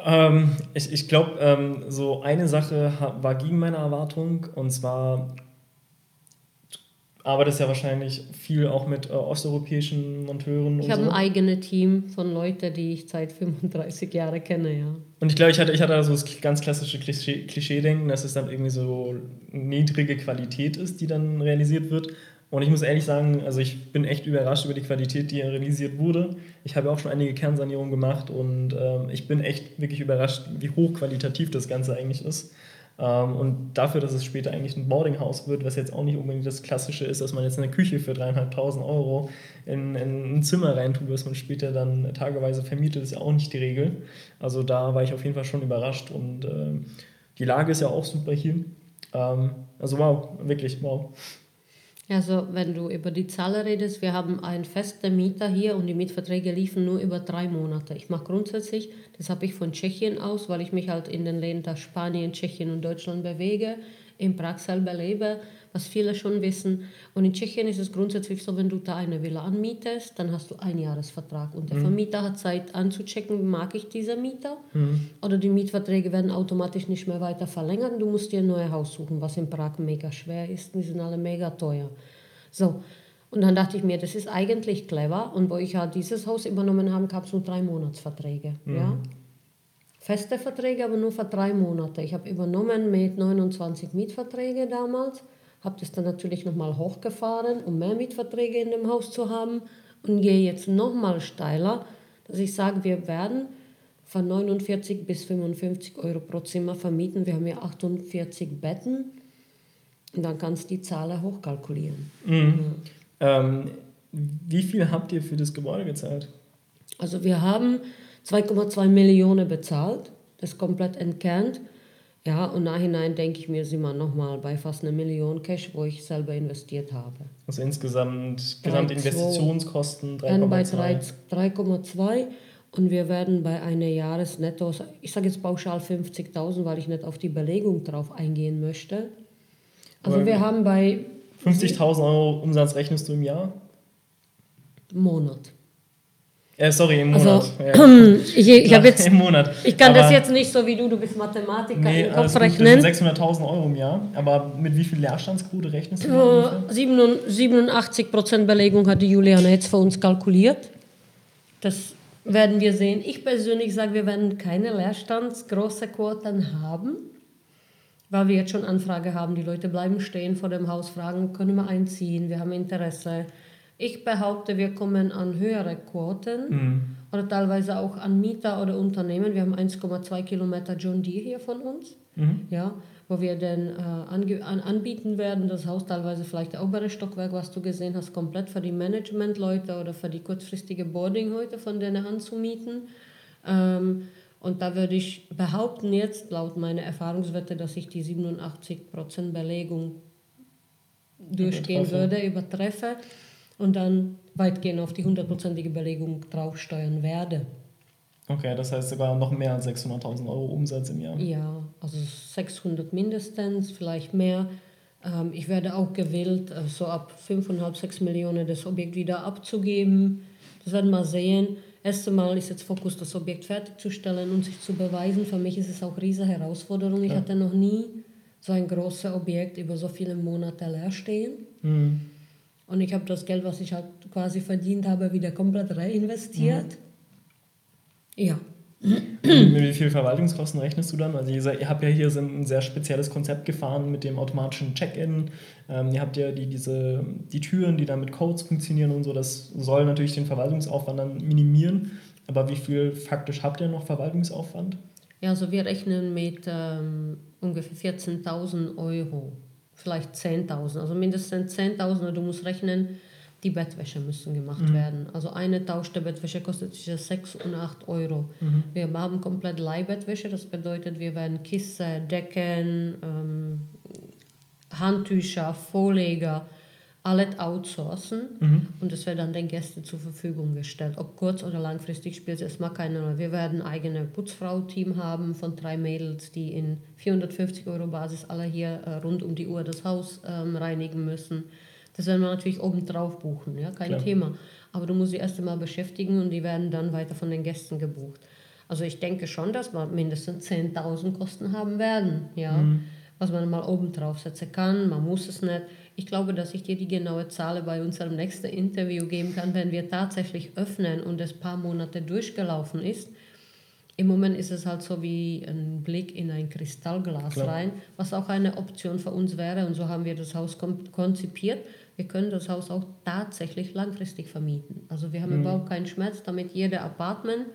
Speaker 1: Ähm, ich ich glaube, ähm, so eine Sache war gegen meine Erwartung und zwar arbeitest ja wahrscheinlich viel auch mit äh, osteuropäischen Monteuren.
Speaker 2: Ich habe so. ein eigenes Team von Leuten, die ich seit 35 Jahren kenne, ja.
Speaker 1: Und ich glaube, ich hatte, ich hatte so das ganz klassische Klischee-Denken, dass es dann irgendwie so niedrige Qualität ist, die dann realisiert wird. Und ich muss ehrlich sagen, also ich bin echt überrascht über die Qualität, die realisiert wurde. Ich habe auch schon einige Kernsanierungen gemacht und äh, ich bin echt wirklich überrascht, wie hochqualitativ das Ganze eigentlich ist. Ähm, und dafür, dass es später eigentlich ein Boardinghaus wird, was jetzt auch nicht unbedingt das Klassische ist, dass man jetzt eine Küche für dreieinhalbtausend Euro in, in ein Zimmer reintut, was man später dann tageweise vermietet, ist ja auch nicht die Regel. Also da war ich auf jeden Fall schon überrascht und äh, die Lage ist ja auch super hier. Ähm, also wow, wirklich wow.
Speaker 2: Also wenn du über die Zahl redest, wir haben einen festen Mieter hier und die Mietverträge liefen nur über drei Monate. Ich mache grundsätzlich, das habe ich von Tschechien aus, weil ich mich halt in den Ländern Spanien, Tschechien und Deutschland bewege, in Prag selber lebe, was viele schon wissen. Und in Tschechien ist es grundsätzlich so, wenn du da eine Villa anmietest, dann hast du einen Jahresvertrag. Und der mhm. Vermieter hat Zeit anzuchecken, mag ich diese Mieter? Mhm. Oder die Mietverträge werden automatisch nicht mehr weiter verlängert. Du musst dir ein neues Haus suchen, was in Prag mega schwer ist. Die sind alle mega teuer. So. Und dann dachte ich mir, das ist eigentlich clever. Und wo ich ja dieses Haus übernommen habe, gab es nur drei Monatsverträge. Mhm. Ja? Feste Verträge, aber nur für drei Monate. Ich habe übernommen mit 29 Mietverträgen damals habe das dann natürlich nochmal hochgefahren, um mehr Mietverträge in dem Haus zu haben und gehe jetzt nochmal steiler, dass ich sage, wir werden von 49 bis 55 Euro pro Zimmer vermieten. Wir haben ja 48 Betten und dann kannst du die Zahlen hochkalkulieren.
Speaker 1: Mhm. Ja. Ähm, wie viel habt ihr für das Gebäude gezahlt?
Speaker 2: Also wir haben 2,2 Millionen bezahlt, das komplett entkernt. Ja, und nachhinein denke ich mir, sind wir nochmal bei fast einer Million Cash, wo ich selber investiert habe.
Speaker 1: Also insgesamt Gesamtinvestitionskosten
Speaker 2: Dann bei 3,2 und wir werden bei einer Jahresnetto, ich sage jetzt pauschal 50.000, weil ich nicht auf die Belegung drauf eingehen möchte. Also Aber wir haben bei
Speaker 1: 50.000 Euro Umsatz rechnest du im Jahr?
Speaker 2: Monat.
Speaker 1: Äh, sorry, im also, Monat.
Speaker 2: Also, [clears throat] ja. ich, ich ja, jetzt, im Monat. Ich kann aber das jetzt nicht so wie du, du bist Mathematiker, nee, im Kopf
Speaker 1: rechnen. 600.000 Euro im Jahr. Aber mit wie viel Leerstandsquote rechnest du?
Speaker 2: Uh, 87% Belegung hat die Juliane jetzt für uns kalkuliert. Das werden wir sehen. Ich persönlich sage, wir werden keine Leerstandsgroße Quoten haben, weil wir jetzt schon Anfrage haben. Die Leute bleiben stehen vor dem Haus, fragen, können wir einziehen, wir haben Interesse. Ich behaupte, wir kommen an höhere Quoten mhm. oder teilweise auch an Mieter oder Unternehmen. Wir haben 1,2 Kilometer John Deere hier von uns. Mhm. Ja, wo wir dann äh, an, anbieten werden, das Haus teilweise vielleicht der obere Stockwerk, was du gesehen hast, komplett für die Managementleute oder für die kurzfristige Boarding heute von denen anzumieten. Ähm, und da würde ich behaupten jetzt, laut meiner Erfahrungswerte, dass ich die 87% Belegung durchgehen übertreffe. würde, übertreffe und dann weitgehend auf die hundertprozentige Belegung draufsteuern werde.
Speaker 1: Okay, das heißt sogar noch mehr als 600.000 Euro Umsatz im Jahr.
Speaker 2: Ja, also 600 mindestens, vielleicht mehr. Ähm, ich werde auch gewillt, äh, so ab 5,5, 6 Millionen das Objekt wieder abzugeben. Das werden wir sehen. Erst einmal ist jetzt Fokus, das Objekt fertigzustellen und sich zu beweisen. Für mich ist es auch eine riesige Herausforderung. Ich ja. hatte noch nie so ein großes Objekt über so viele Monate leer stehen. Mhm. Und ich habe das Geld, was ich halt quasi verdient habe, wieder komplett reinvestiert. Mhm. Ja.
Speaker 1: Mit wie viel Verwaltungskosten rechnest du dann? Also ihr habt ja hier so ein sehr spezielles Konzept gefahren mit dem automatischen Check-in. Ähm, ihr habt ja die, diese, die Türen, die dann mit Codes funktionieren und so. Das soll natürlich den Verwaltungsaufwand dann minimieren. Aber wie viel faktisch habt ihr noch Verwaltungsaufwand?
Speaker 2: Ja, also wir rechnen mit ähm, ungefähr 14.000 Euro, vielleicht 10.000. Also mindestens 10.000 du musst rechnen, die Bettwäsche müssen gemacht mhm. werden. Also eine Tausch der Bettwäsche kostet zwischen 6 und 8 Euro. Mhm. Wir haben komplett Leihbettwäsche, das bedeutet, wir werden Kissen, Decken, ähm, Handtücher, Vorleger, alles outsourcen mhm. und das wird dann den Gästen zur Verfügung gestellt. Ob kurz- oder langfristig spielt es erstmal keine Rolle. Wir werden ein eigenes Putzfrau-Team haben von drei Mädels, die in 450 Euro Basis alle hier äh, rund um die Uhr das Haus ähm, reinigen müssen. Das werden wir natürlich oben drauf buchen, ja, kein Klar. Thema. Aber du musst sie erst einmal beschäftigen und die werden dann weiter von den Gästen gebucht. Also ich denke schon, dass wir mindestens 10.000 Kosten haben werden, ja, mhm. was man mal oben drauf setzen kann. Man muss es nicht. Ich glaube, dass ich dir die genaue Zahl bei unserem nächsten Interview geben kann, wenn wir tatsächlich öffnen und es ein paar Monate durchgelaufen ist. Im Moment ist es halt so wie ein Blick in ein Kristallglas Klar. rein, was auch eine Option für uns wäre. Und so haben wir das Haus konzipiert wir können das Haus auch tatsächlich langfristig vermieten. Also wir haben mhm. überhaupt keinen Schmerz damit, jede Apartment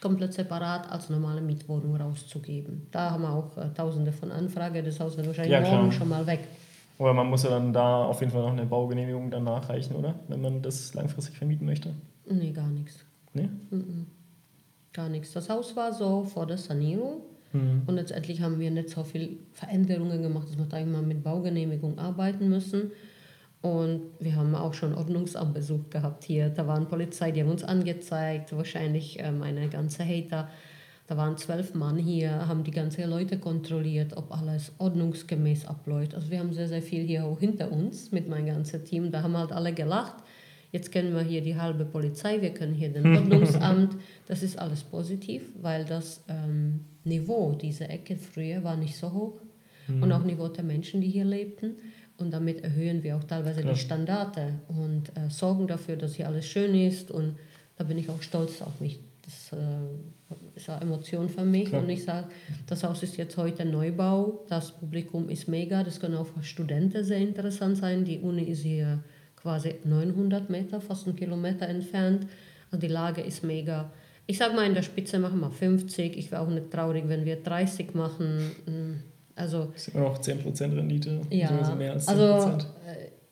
Speaker 2: komplett separat als normale Mietwohnung rauszugeben. Da haben wir auch äh, tausende von Anfragen. Das Haus wird wahrscheinlich ja, morgen schon mal weg.
Speaker 1: Aber man muss ja dann da auf jeden Fall noch eine Baugenehmigung dann nachreichen, oder? Wenn man das langfristig vermieten möchte?
Speaker 2: Nee, gar nichts. Nee? Mhm. Gar nichts. Das Haus war so vor der Sanierung. Mhm. Und letztendlich haben wir nicht so viele Veränderungen gemacht, dass wir da immer mit Baugenehmigung arbeiten müssen. Und wir haben auch schon Ordnungsamtbesuch gehabt hier. Da waren Polizei, die haben uns angezeigt, wahrscheinlich ähm, eine ganze Hater. Da waren zwölf Mann hier, haben die ganzen Leute kontrolliert, ob alles ordnungsgemäß abläuft. Also wir haben sehr, sehr viel hier auch hinter uns mit meinem ganzen Team. Da haben halt alle gelacht. Jetzt kennen wir hier die halbe Polizei, wir können hier den [laughs] Ordnungsamt. Das ist alles positiv, weil das ähm, Niveau dieser Ecke früher war nicht so hoch. Mhm. Und auch Niveau der Menschen, die hier lebten. Und damit erhöhen wir auch teilweise Klar. die Standarde und äh, sorgen dafür, dass hier alles schön ist. Und da bin ich auch stolz auf mich. Das äh, ist eine Emotion für mich. Klar. Und ich sage, das Haus ist jetzt heute Neubau. Das Publikum ist mega. Das können auch für Studenten sehr interessant sein. Die Uni ist hier quasi 900 Meter, fast einen Kilometer entfernt. Und die Lage ist mega. Ich sage mal, in der Spitze machen wir 50. Ich wäre auch nicht traurig, wenn wir 30 machen. Hm, also,
Speaker 1: das ist immer noch 10% Rendite,
Speaker 2: ja,
Speaker 1: also
Speaker 2: mehr als 10%. Also,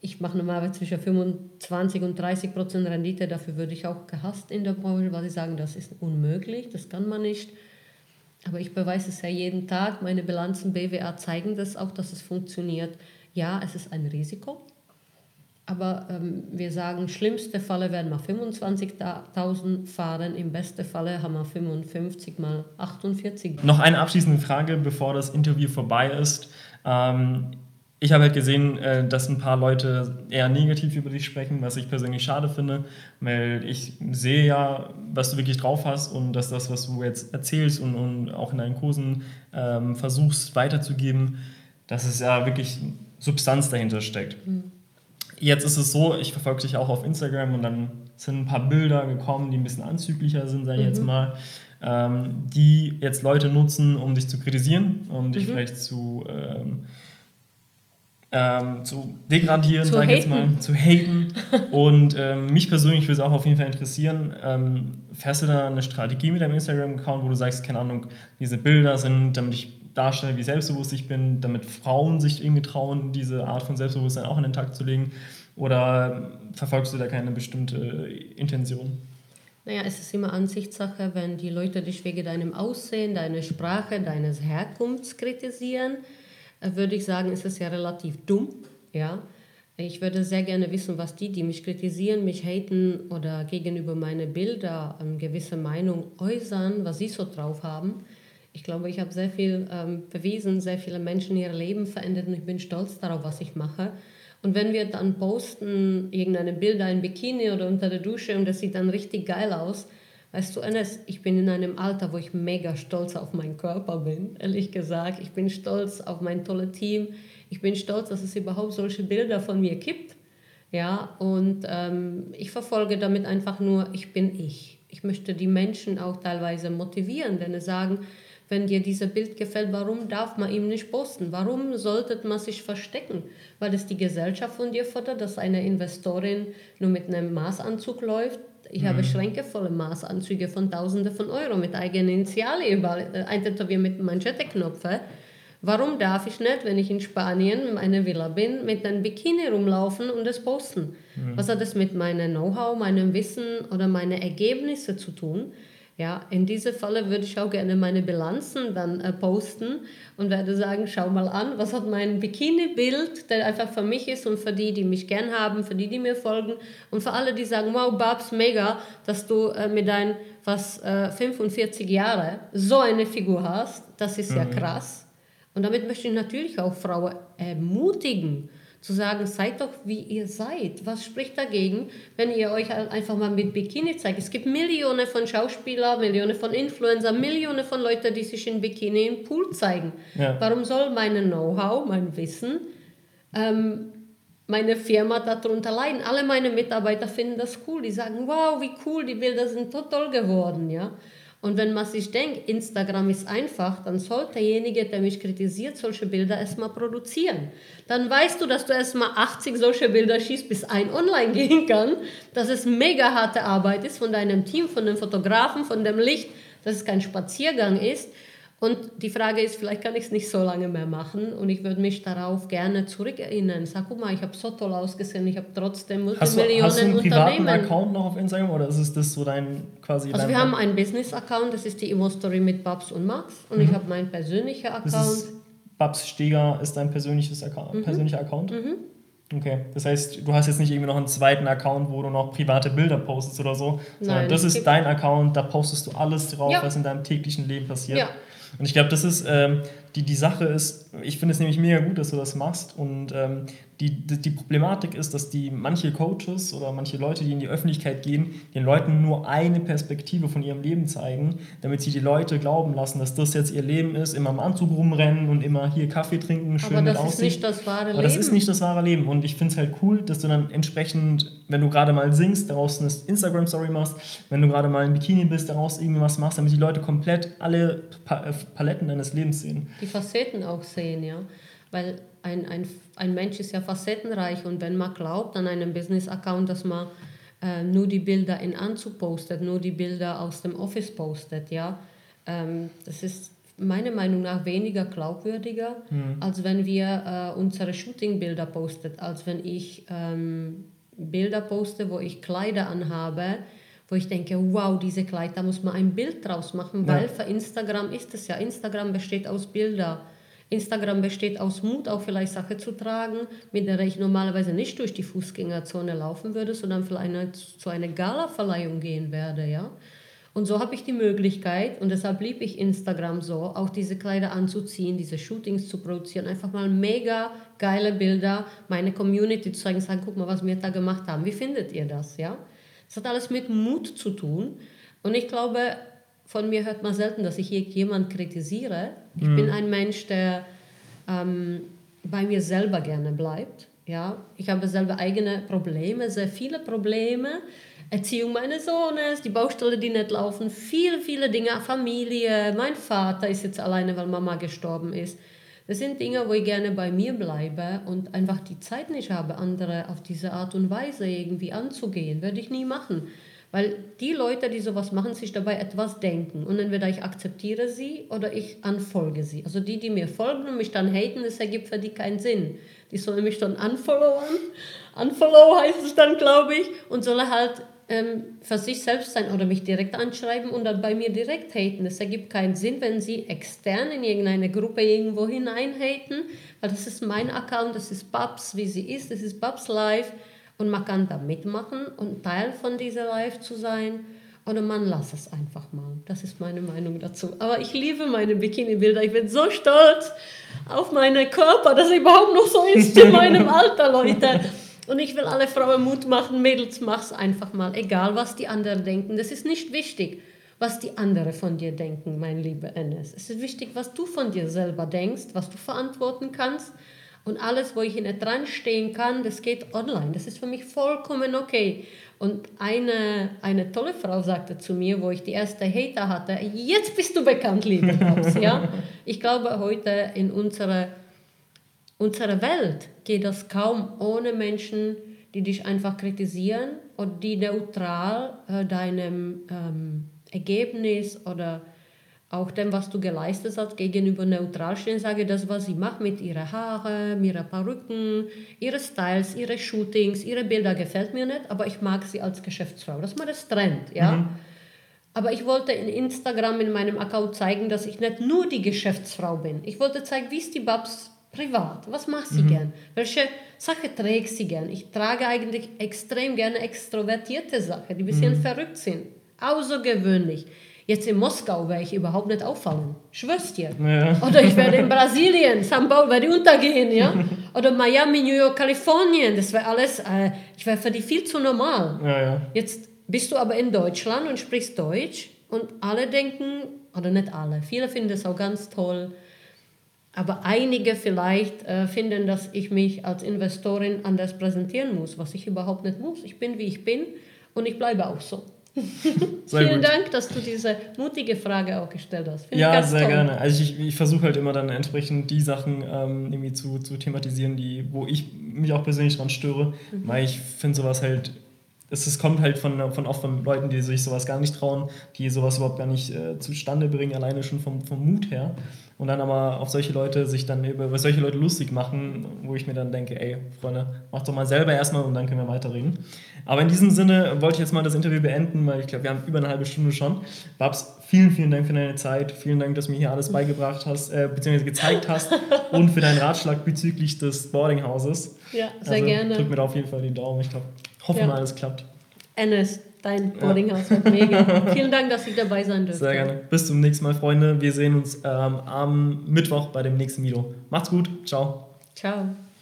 Speaker 2: ich mache normalerweise zwischen 25 und 30 Rendite. Dafür würde ich auch gehasst in der Branche, weil sie sagen, das ist unmöglich, das kann man nicht. Aber ich beweise es ja jeden Tag. Meine Bilanzen BWA zeigen das auch, dass es funktioniert. Ja, es ist ein Risiko. Aber ähm, wir sagen, schlimmste Falle werden wir 25.000 fahren, im besten Falle haben wir 55 mal 48.
Speaker 1: Noch eine abschließende Frage, bevor das Interview vorbei ist. Ähm, ich habe halt gesehen, äh, dass ein paar Leute eher negativ über dich sprechen, was ich persönlich schade finde, weil ich sehe ja, was du wirklich drauf hast und dass das, was du jetzt erzählst und, und auch in deinen Kursen ähm, versuchst weiterzugeben, dass es ja wirklich Substanz dahinter steckt. Mhm. Jetzt ist es so, ich verfolge dich auch auf Instagram und dann sind ein paar Bilder gekommen, die ein bisschen anzüglicher sind, sage ich mhm. jetzt mal, ähm, die jetzt Leute nutzen, um dich zu kritisieren, um dich mhm. vielleicht zu... Ähm, ähm, zu degradieren, sage ich jetzt mal, zu haten. [laughs] Und ähm, mich persönlich würde es auch auf jeden Fall interessieren, ähm, fährst du da eine Strategie mit deinem Instagram-Account, wo du sagst, keine Ahnung, diese Bilder sind, damit ich darstelle, wie selbstbewusst ich bin, damit Frauen sich irgendwie trauen, diese Art von Selbstbewusstsein auch in den Takt zu legen? Oder verfolgst du da keine bestimmte Intention?
Speaker 2: Naja, es ist immer Ansichtssache, wenn die Leute dich wegen deinem Aussehen, deiner Sprache, deines Herkunfts kritisieren würde ich sagen, ist es ja relativ dumm. Ja? Ich würde sehr gerne wissen, was die, die mich kritisieren, mich haten oder gegenüber meine Bilder eine gewisse Meinung äußern, was sie so drauf haben. Ich glaube, ich habe sehr viel ähm, bewiesen, sehr viele Menschen ihr Leben verändert und ich bin stolz darauf, was ich mache. Und wenn wir dann posten, irgendeine Bilder in Bikini oder unter der Dusche und das sieht dann richtig geil aus, Weißt du, Enes, ich bin in einem Alter, wo ich mega stolz auf meinen Körper bin, ehrlich gesagt. Ich bin stolz auf mein tolles Team. Ich bin stolz, dass es überhaupt solche Bilder von mir gibt. Ja, und ähm, ich verfolge damit einfach nur, ich bin ich. Ich möchte die Menschen auch teilweise motivieren, denn sie sagen, wenn dir dieses Bild gefällt, warum darf man ihm nicht posten? Warum sollte man sich verstecken? Weil es die Gesellschaft von dir fordert, dass eine Investorin nur mit einem Maßanzug läuft, ich mhm. habe Schränke voller Maßanzüge von Tausenden von Euro mit eigenen Initialen überall, äh, eintätowiert mit Manschetteknöpfen. Warum darf ich nicht, wenn ich in Spanien in einer Villa bin, mit einem Bikini rumlaufen und es posten? Mhm. Was hat das mit meinem Know-how, meinem Wissen oder meinen Ergebnissen zu tun? Ja, in diesem Falle würde ich auch gerne meine Bilanzen dann äh, posten und werde sagen, schau mal an, was hat mein Bikini-Bild, der einfach für mich ist und für die, die mich gern haben, für die, die mir folgen und für alle, die sagen, wow, Babs, mega, dass du äh, mit deinen was äh, 45 Jahre so eine Figur hast, das ist mhm. ja krass. Und damit möchte ich natürlich auch Frauen ermutigen, zu sagen, seid doch wie ihr seid. Was spricht dagegen, wenn ihr euch einfach mal mit Bikini zeigt? Es gibt Millionen von Schauspielern, Millionen von Influencer, Millionen von Leuten, die sich in Bikini im Pool zeigen. Ja. Warum soll mein Know-how, mein Wissen, ähm, meine Firma darunter leiden? Alle meine Mitarbeiter finden das cool. Die sagen, wow, wie cool, die Bilder sind total geworden. Ja? Und wenn man sich denkt, Instagram ist einfach, dann sollte derjenige, der mich kritisiert, solche Bilder erstmal produzieren. Dann weißt du, dass du erstmal 80 solche Bilder schießt, bis ein online [laughs] gehen kann, dass es mega harte Arbeit ist von deinem Team, von den Fotografen, von dem Licht, dass es kein Spaziergang ist. Und die Frage ist, vielleicht kann ich es nicht so lange mehr machen und ich würde mich darauf gerne zurückerinnern. Sag, guck mal, ich habe so toll ausgesehen, ich habe trotzdem Multimillionen
Speaker 1: hast du, hast du einen privaten Account noch auf Instagram oder ist es das so dein quasi
Speaker 2: Also wir haben einen Business-Account, das ist die Immo-Story mit Babs und Max und mhm. ich habe meinen persönlichen Account.
Speaker 1: Babs Steger ist dein persönliches Account, mhm. persönlicher Account? Mhm. Okay, das heißt, du hast jetzt nicht irgendwie noch einen zweiten Account, wo du noch private Bilder postest oder so, sondern Nein, das ist dein Account, da postest du alles drauf, ja. was in deinem täglichen Leben passiert. Ja. Und ich glaube, das ist ähm, die, die Sache ist, ich finde es nämlich mega gut, dass du das machst. Und ähm, die, die, die, Problematik ist, dass die manche Coaches oder manche Leute, die in die Öffentlichkeit gehen, den Leuten nur eine Perspektive von ihrem Leben zeigen, damit sie die Leute glauben lassen, dass das jetzt ihr Leben ist, immer im Anzug rumrennen und immer hier Kaffee trinken, schön
Speaker 2: Aber das ist nicht das wahre
Speaker 1: Leben. Aber das ist nicht das wahre Leben. Und ich finde es halt cool, dass du dann entsprechend, wenn du gerade mal singst, daraus eine Instagram-Story machst, wenn du gerade mal in Bikini bist, daraus irgendwas machst, damit die Leute komplett alle äh, Paletten deines Lebens sehen.
Speaker 2: Die Facetten auch sehen, ja. Weil ein, ein, ein Mensch ist ja facettenreich und wenn man glaubt an einem Business-Account, dass man äh, nur die Bilder in Anzug postet, nur die Bilder aus dem Office postet, ja, ähm, das ist meiner Meinung nach weniger glaubwürdiger, mhm. als wenn wir äh, unsere Shooting-Bilder postet, als wenn ich ähm, Bilder poste, wo ich Kleider anhabe, wo ich denke, wow, diese Kleid, da muss man ein Bild draus machen, weil für Instagram ist es ja, Instagram besteht aus Bildern. Instagram besteht aus Mut, auch vielleicht Sachen zu tragen, mit der ich normalerweise nicht durch die Fußgängerzone laufen würde, sondern vielleicht zu einer Gala-Verleihung gehen werde, ja. Und so habe ich die Möglichkeit, und deshalb liebe ich Instagram so, auch diese Kleider anzuziehen, diese Shootings zu produzieren, einfach mal mega geile Bilder, meine Community zu zeigen, sagen, guck mal, was wir da gemacht haben. Wie findet ihr das, ja? Das hat alles mit Mut zu tun. Und ich glaube, von mir hört man selten, dass ich jemanden kritisiere. Ich mhm. bin ein Mensch, der ähm, bei mir selber gerne bleibt. Ja? Ich habe selber eigene Probleme, sehr viele Probleme. Erziehung meines Sohnes, die Baustelle, die nicht laufen, viele, viele Dinge, Familie, mein Vater ist jetzt alleine, weil Mama gestorben ist. Das sind Dinge, wo ich gerne bei mir bleibe und einfach die Zeit nicht habe, andere auf diese Art und Weise irgendwie anzugehen. Würde ich nie machen. Weil die Leute, die sowas machen, sich dabei etwas denken. Und entweder ich akzeptiere sie oder ich anfolge sie. Also die, die mir folgen und mich dann haten, das ergibt für die keinen Sinn. Die sollen mich dann unfollowen. Unfollow heißt es dann, glaube ich. Und sollen halt ähm, für sich selbst sein oder mich direkt anschreiben und dann bei mir direkt haten. Es ergibt keinen Sinn, wenn sie extern in irgendeine Gruppe irgendwo hinein haten, weil das ist mein Account, das ist Babs, wie sie ist, das ist Babs Live und man kann da mitmachen und Teil von dieser Live zu sein oder man lass es einfach mal. Das ist meine Meinung dazu. Aber ich liebe meine Bikini-Bilder. Ich bin so stolz auf meinen Körper, dass er überhaupt noch so ist in meinem [laughs] Alter, Leute. Und ich will alle Frauen Mut machen, Mädels, mach's einfach mal, egal was die anderen denken. Das ist nicht wichtig, was die anderen von dir denken, mein lieber Enes. Es ist wichtig, was du von dir selber denkst, was du verantworten kannst. Und alles, wo ich nicht dran stehen kann, das geht online. Das ist für mich vollkommen okay. Und eine, eine tolle Frau sagte zu mir, wo ich die erste Hater hatte, jetzt bist du bekannt, liebe Babs. ja? [laughs] Ich glaube, heute in unserer unserer Welt geht das kaum ohne Menschen, die dich einfach kritisieren und die neutral äh, deinem ähm, Ergebnis oder auch dem, was du geleistet hast, gegenüber neutral stehen, sage, das, was sie macht mit ihren Haaren, ihren Perücken, ihre Styles, ihre Shootings, ihre Bilder gefällt mir nicht, aber ich mag sie als Geschäftsfrau. Das ist mal das Trend, ja. Mhm. Aber ich wollte in Instagram in meinem Account zeigen, dass ich nicht nur die Geschäftsfrau bin. Ich wollte zeigen, wie ist die Babs privat? Was macht sie mhm. gern? Welche Sache trägt sie gern? Ich trage eigentlich extrem gerne extrovertierte Sachen, die ein bisschen mhm. verrückt sind. Außergewöhnlich. Jetzt in Moskau wäre ich überhaupt nicht auffallen. Schwör's dir. Ja. Oder ich werde in Brasilien, São Paulo werde untergehen, ja? [laughs] Oder Miami, New York, Kalifornien. Das wäre alles, äh, ich wäre für die viel zu normal. Ja, ja. Jetzt bist du aber in Deutschland und sprichst Deutsch und alle denken, oder nicht alle, viele finden das auch ganz toll, aber einige vielleicht äh, finden, dass ich mich als Investorin anders präsentieren muss, was ich überhaupt nicht muss. Ich bin, wie ich bin und ich bleibe auch so. [laughs] Vielen gut. Dank, dass du diese mutige Frage auch gestellt hast.
Speaker 1: Find ja, sehr toll. gerne. Also ich, ich versuche halt immer dann entsprechend die Sachen ähm, irgendwie zu, zu thematisieren, die, wo ich mich auch persönlich dran störe, mhm. weil ich finde sowas halt es, es kommt halt von, von oft von Leuten, die sich sowas gar nicht trauen, die sowas überhaupt gar nicht äh, zustande bringen, alleine schon vom, vom Mut her. Und dann aber auf solche Leute sich dann über, über solche Leute lustig machen, wo ich mir dann denke, ey, Freunde, mach doch mal selber erstmal und dann können wir weiterreden. Aber in diesem Sinne wollte ich jetzt mal das Interview beenden, weil ich glaube, wir haben über eine halbe Stunde schon. Babs, vielen, vielen Dank für deine Zeit. Vielen Dank, dass du mir hier alles beigebracht hast, äh, beziehungsweise gezeigt hast [laughs] und für deinen Ratschlag bezüglich des Boardinghauses.
Speaker 2: Ja, sehr also, gerne.
Speaker 1: Drück mir da auf jeden Fall die Daumen. Ich glaube, Hoffen wir, ja. alles klappt.
Speaker 2: Ennis, dein Boardinghaus ja. mega. [laughs] Vielen Dank, dass ich dabei sein durfte.
Speaker 1: Sehr gerne. Bis zum nächsten Mal, Freunde. Wir sehen uns ähm, am Mittwoch bei dem nächsten Video. Macht's gut. Ciao.
Speaker 2: Ciao.